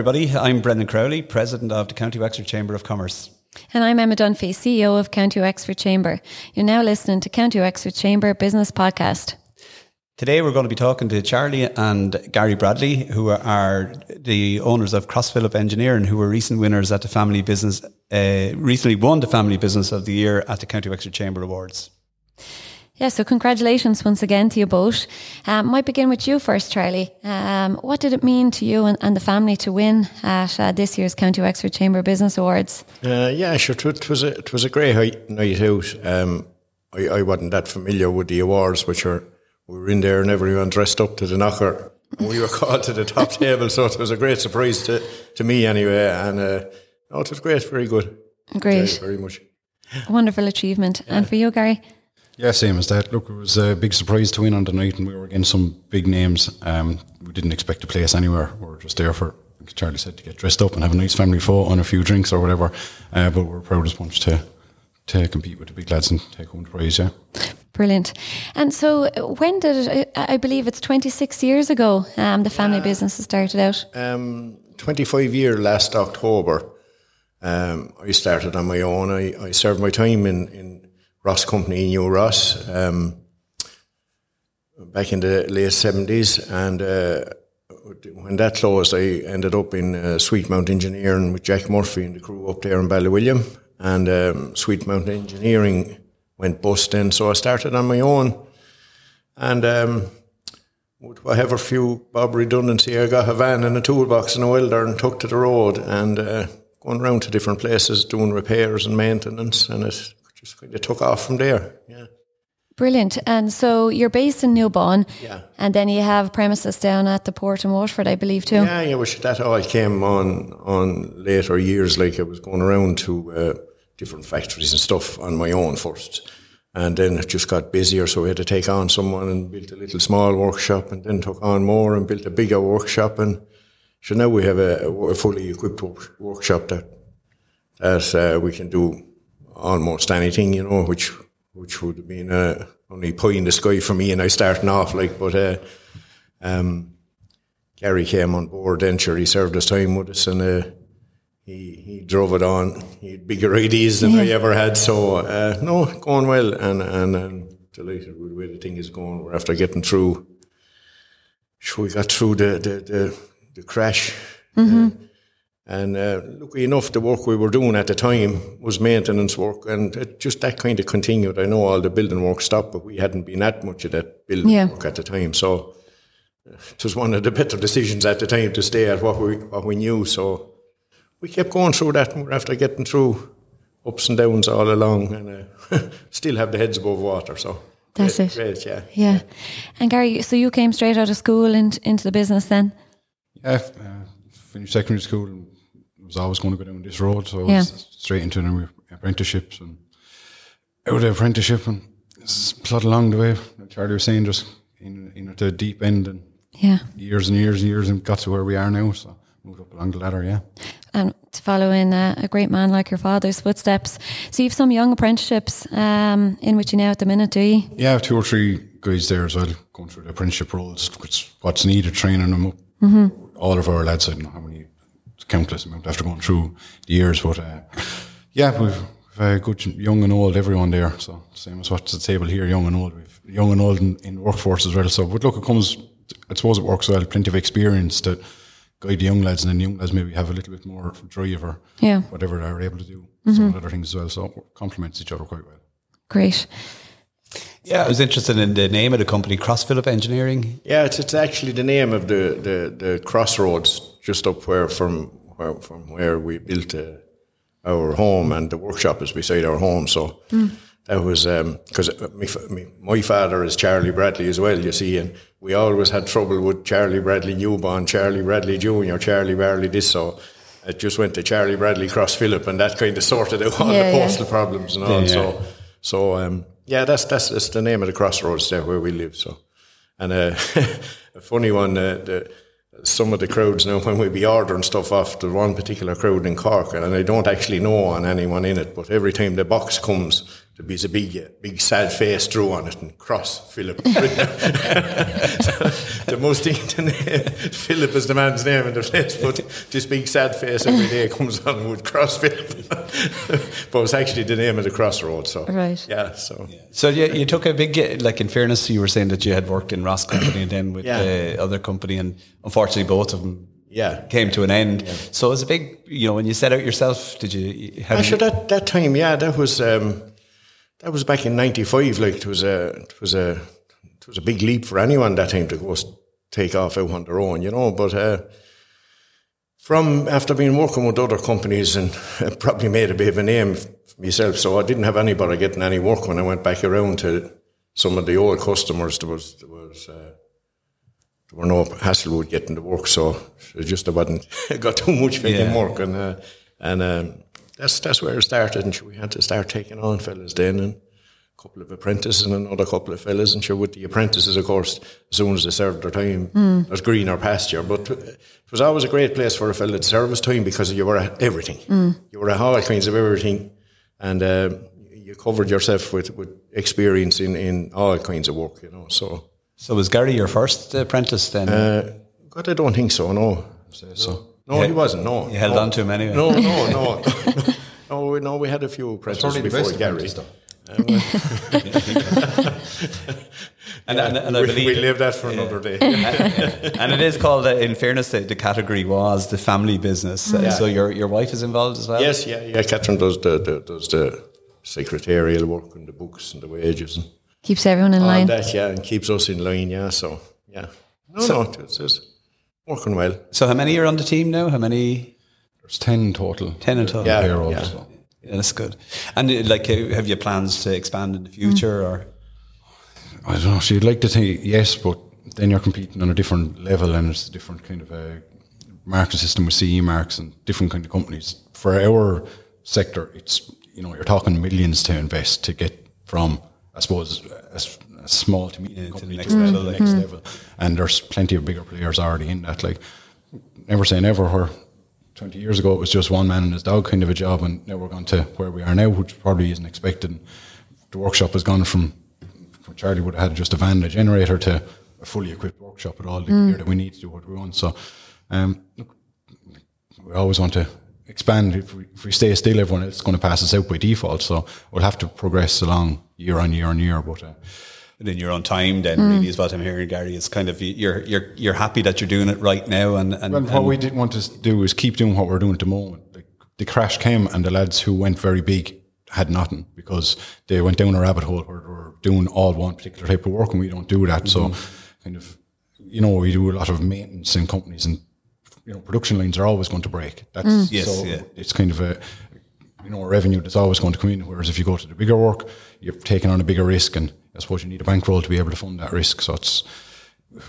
Everybody. I'm Brendan Crowley, President of the County Wexford Chamber of Commerce. And I'm Emma Dunphy, CEO of County Wexford Chamber. You're now listening to County Wexford Chamber Business Podcast. Today, we're going to be talking to Charlie and Gary Bradley, who are the owners of Crossphilip Engineering, who were recent winners at the Family Business, uh, recently won the Family Business of the Year at the County Wexford Chamber Awards. Yeah, so congratulations once again to you both. Um, might begin with you first, Charlie. Um, what did it mean to you and, and the family to win at uh, this year's County Wexford Chamber Business Awards? Uh, yeah, sure. It was a, it was a great night out. Um, I, I wasn't that familiar with the awards, which are we were in there and everyone dressed up to the knocker. we were called to the top table, so it was a great surprise to, to me anyway. And uh, no, it was great, very good. Great, very, very much. Wonderful achievement. Yeah. And for you, Gary? Yeah, same as that. Look, it was a big surprise to win on the night, and we were against some big names. Um, we didn't expect to place anywhere. We were just there for, like Charlie said, to get dressed up and have a nice family photo and a few drinks or whatever. Uh, but we're proud as bunch to to compete with the big lads and take home the prize. Yeah. Brilliant. And so, when did? I believe it's 26 years ago. Um, the family uh, business started out. Um, 25 year last October. Um, I started on my own. I, I served my time in, in Ross Company New Ross um, back in the late 70s. And uh, when that closed, I ended up in uh, Sweetmount Engineering with Jack Murphy and the crew up there in Ballywilliam. And um, Sweetmount Engineering went bust then, so I started on my own. And um, with whatever few bob redundancy, I got a van and a toolbox and a welder and took to the road and uh, going around to different places doing repairs and maintenance. And it just kind of took off from there. Yeah. Brilliant. And so you're based in Newbawn. Yeah. And then you have premises down at the port in Waterford, I believe, too. Yeah, yeah. Which that all came on on later years. Like I was going around to uh, different factories and stuff on my own first. And then it just got busier, so we had to take on someone and built a little small workshop, and then took on more and built a bigger workshop. And so now we have a, a fully equipped work, workshop that that uh, we can do almost anything, you know, which which would have been uh, only pie in the sky for me and I starting off like, but uh, um, Gary came on board then, sure, he served his time with us and uh, he, he drove it on. He had bigger ideas than yeah. I ever had, so uh, no, going well and, and, and delighted with the way the thing is going. We're after getting through, sure, we got through the, the, the, the crash. Mm-hmm. Uh, and uh, luckily enough, the work we were doing at the time was maintenance work, and it, just that kind of continued. I know all the building work stopped, but we hadn't been at much of that building yeah. work at the time. So it was one of the better decisions at the time to stay at what we what we knew. So we kept going through that, and we're after getting through ups and downs all along, and uh, still have the heads above water. So that's great, it. Great, yeah. yeah. And Gary, so you came straight out of school and into the business then? Yeah, uh, finished secondary school and was always going to go down this road, so I was yeah. straight into an apprenticeships and out of the apprenticeship and plod along the way. Charlie was saying, just in, in at the deep end and yeah, years and years and years and got to where we are now. So moved up along the ladder, yeah. And to follow in uh, a great man like your father's footsteps. So you've some young apprenticeships um, in which you now at the minute, do you? Yeah, two or three guys there as well, going through the apprenticeship roles, what's needed, training them up. Mm-hmm. All of our lads, I don't know how many countless amount after going through the years. But uh, yeah, we've, we've a good young and old everyone there. So same as what's the table here, young and old. We've young and old in, in workforce as well. So but look, it comes. I suppose it works well. Plenty of experience to guide the young lads, and then the young lads maybe have a little bit more drive or yeah. whatever they're able to do. Mm-hmm. Some other things as well. So it complements each other quite well. Great. Yeah, I was interested in the name of the company, Crossphilip Engineering. Yeah, it's, it's actually the name of the, the, the crossroads just up where from where, from where we built uh, our home, and the workshop is beside our home. So mm. that was because um, my father is Charlie Bradley as well, you see, and we always had trouble with Charlie Bradley Newbawn, Charlie Bradley Junior, Charlie Bradley this. So it just went to Charlie Bradley Crossphilip, and that kind of sorted out all yeah, the postal yeah. problems and all. Yeah, so so um, yeah, that's, that's that's the name of the crossroads there where we live. So and uh, a funny one, uh, the some of the crowds now when we be ordering stuff off the one particular crowd in Cork and I don't actually know on anyone in it but every time the box comes There'd be a big, uh, big sad face drew on it and cross Philip. the most thing Philip is the man's name in the place, but this big sad face every day comes on with cross Philip. but it's actually the name of the crossroad. So Right. yeah, so So you, you took a big, like in fairness, you were saying that you had worked in Ross Company and then with Yeah. the other company, and unfortunately both of them yeah. came to an end. So it was a big, you know, when you set out yourself, did you? Have Actually, you that, that time, yeah, that was um, that was back in '95. Like it was a it was a it was a big leap for anyone that time to go take off out on their own, you know. But uh, from after being working with other companies and probably made a bit of a name for myself, so I didn't have anybody getting any work when I went back around to some of the old customers. There was there was. Uh, there were no hassle with getting the work, so it just I wasn't got too much fucking Yeah. work, and uh, and um, that's that's where it started. And sure, we had to start taking on fellas then, and a couple of apprentices and another couple of fellas. And sure, with the apprentices, of course, as soon as they served their time, there's greener pasture. But it was always a great place for a fella to serve his time because you were at everything. You were at all kinds of everything, and uh, you covered yourself with, with experience in, in all kinds of work. You know, so. so was Gary your first apprentice then? Uh, God, I don't think so. No, so. No, he wasn't. No, you held no. on to him anyway. No, no, no, no. we- no, we had a few apprentices Probably before best Gary. apprentice, though. and, and, and I we, believe, we leave that for another day. and it is called, uh, in fairness, the, the category was the family business. Uh, So your your wife is involved as well. yes, yeah, yeah. Catherine does the, the does the secretarial work and the books and the wages and Keeps everyone in line. that. Yeah, and keeps us in line. Yeah, so yeah. No, no, it's, it's working well. So how many are on the team now? How many? There's 10 total. Ten in total. Yeah. payroll, yeah. so. Yeah, that's good. And uh, like, uh, have you plans to expand in the future, or I don't know. She'd like to think yes, but then you're competing on a different level, and it's a different kind of a market system with CE marks and different kind of companies. For our sector, it's you know you're talking millions to invest to get from I suppose a, s- a small to medium to the company next level, the next level, and there's plenty of bigger players already in that. Like never say never. Where twenty years ago it was just one man and his dog kind of a job, and now we're gone to where we are now, which probably isn't expected. The workshop has gone from Charlie would have had just a van and a generator to a fully equipped workshop with all the gear that we need to do what we want. So, um, look, we always want to expand. If we, if we stay still, everyone else is going to pass us out by default. So we'll have to progress along year on year on year. But uh, in your own time? Then really is what I'm hearing, Gary. It's kind of you're you're you're happy that you're doing it right now, and and, well, what and- we didn't want to do is keep doing what we're doing at the moment. Like, the crash came, and the lads who went very big had nothing because they went down a rabbit hole where they were doing all one particular type of work, and we don't do that. So, mm-hmm. kind of, you know, we do a lot of maintenance in companies, and you know, production lines are always going to break. That's mm. Yes, so yeah. it's kind of a you know a revenue that's always going to come in. Whereas if you go to the bigger work, you're taking on a bigger risk, and I suppose you need a bankroll to be able to fund that risk. So it's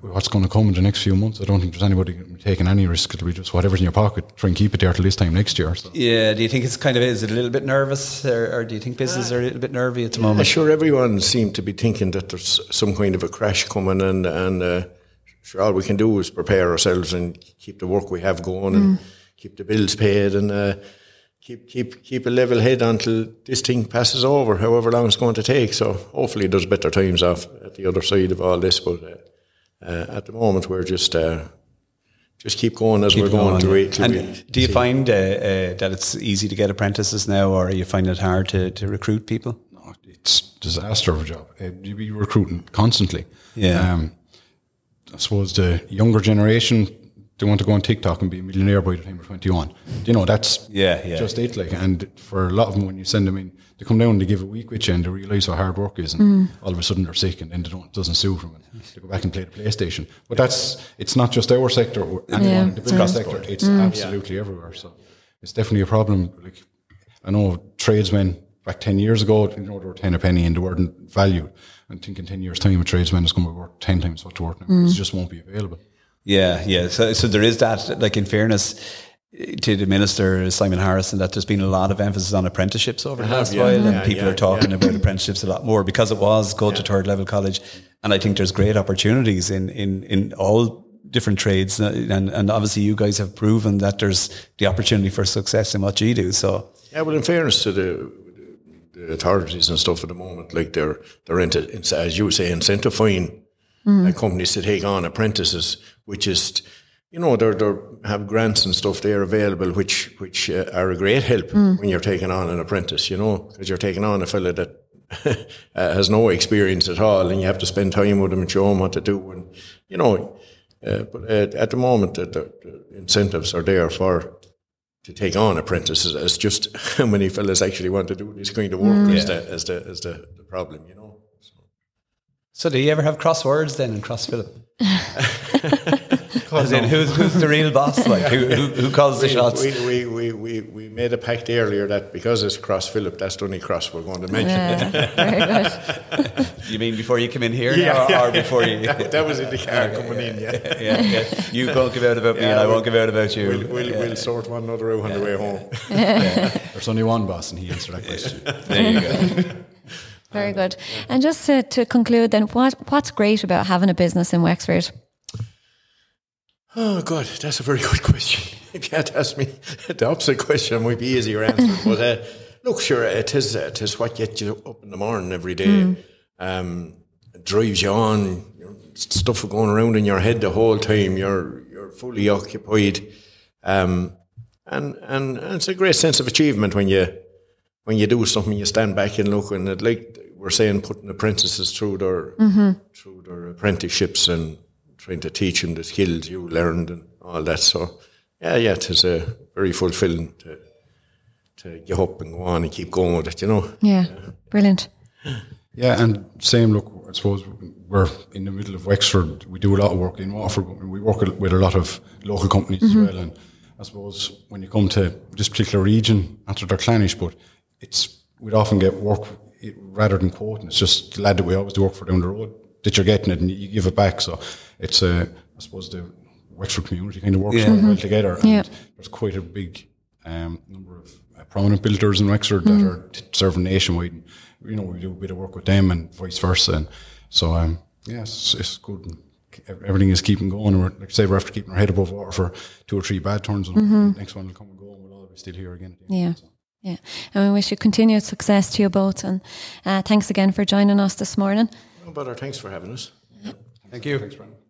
what's going to come in the next few months. I don't think there's anybody taking any risk. It'll be just whatever's in your pocket. Try and keep it there till this time next year. So. yeah. Do you think it's kind of is it a little bit nervous, or, or do you think businesses are a little bit nervy at the moment? I'm sure everyone seemed to be thinking that there's some kind of a crash coming, and and uh, sure all we can do is prepare ourselves and keep the work we have going and keep the bills paid and uh, keep keep keep a level head until this thing passes over, however long it's going to take. So hopefully there's better times off at the other side of all this, but uh, uh, at the moment we're just. Uh, just keep going as we're going, to yeah. And we do you see. find uh, uh, that it's easy to get apprentices now, or are you finding it hard to, to recruit people? No, it's disaster of a job. Uh, you be recruiting constantly. Yeah. Um, I suppose the younger generation they want to go on TikTok and be a millionaire by the time they're 21. You know, that's Yeah, yeah. just it. Like, and for a lot of them, when you send them in, they come down and they give a week with you and they realise how hard work is, and mm. all of a sudden they're sick and then they don't it doesn't suit them, and they go back and play the PlayStation. But that's it's not just our sector, or anyone Yeah. in the business sector. It's mm. absolutely everywhere. So it's definitely a problem. Like I know tradesmen back ten years ago, you know, they were ten a penny and they weren't valued. And I think in ten years' time, a tradesman is going to be worth ten times what they're worth now. It mm. just won't be available. Yeah, yeah. So, so there is that. Like in fairness eh, to the minister Simon Harrison, that there's been a lot of emphasis on apprenticeships over the have, last yeah. while, and people yeah, are talking yeah. about apprenticeships a lot more because it was go to third level college, and I think there's great opportunities in in in all different trades, uh, and and obviously you guys have proven that there's the opportunity for success in what you do. So Yeah, well, in fairness to the, the the authorities and stuff at the moment. Like they're they're into as you say incentivizing uh, companies to take on apprentices, which is you know they they have grants and stuff there available, which which uh, are a great help when you're taking on an apprentice. You know, because you're taking on a fella that. uh, has no experience at all, and you have to spend time with him and show him what to do. And you know, uh, but uh, at the moment, the, the, the incentives are there for to take on apprentices. It's just how many fellas actually want to do this kind of work is, the, is, the, is the, the problem, you know. So. So do you ever have crosswords then in Crossphilip? As in, who's, who's the real boss? Like, who, who, who calls the shots? We, we, we, we, we made a pact earlier that because it's Crossphilip, that's the only cross we're going to mention. Yeah, very good. You mean before you come in here now, or, or before you? that, that was in the car coming in, yeah. yeah, yeah. You won't give out about me, and I won't give out about you. We'll, we'll, we'll sort one another out on the way home. There's only one boss, and he answered that question. There you go. Very good. And just to, to conclude, then, what what's great about having a business in Wexford? Oh, God, that's a very good question. If you had to ask me the opposite question, would be easier answer. but uh, look, sure, it is, it is what gets you up in the morning every day. Um, it drives you on. Stuff going around in your head the whole time. You're you're fully occupied, um, and, and and it's a great sense of achievement when you when you do something. You stand back and look, and it, like we're saying, putting apprentices through their through their apprenticeships and trying to teach him the skills you learned and all that. So, yeah, yeah, it is a very fulfilling to to get up and go on and keep going with it. You know. Yeah, brilliant. Yeah, and same. Look, I suppose we're in the middle of Wexford. We do a lot of work in Waterford, and we work with a lot of local companies as mm-hmm. well. And I suppose when you come to this particular region, after that they're clannish, but it's we'd often get work i- rather than quoting. It's just the lad that we always do work for down the road that you're getting it and you give it back. So it's a, I suppose the Wexford community kind of works Yeah. well together. And Yeah. there's quite a big um, number of uh, prominent builders in Wexford that are t- serving nationwide. And, you know, we do a bit of work with them and vice versa. And so, um, yeah, it's, it's good. And everything is keeping going. And we're, like I say, we're after keeping our head above water for two or three bad turns. And next one will come and go, and we'll all be still here again. end. Yeah. So, Yeah. And we wish you continued success to you both. And uh, thanks again for joining us this morning. No bother. Thanks for having us. Thank you.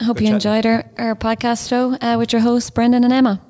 I hope Good you chatting. enjoyed our, our podcast show uh, with your hosts, Brendan and Emma.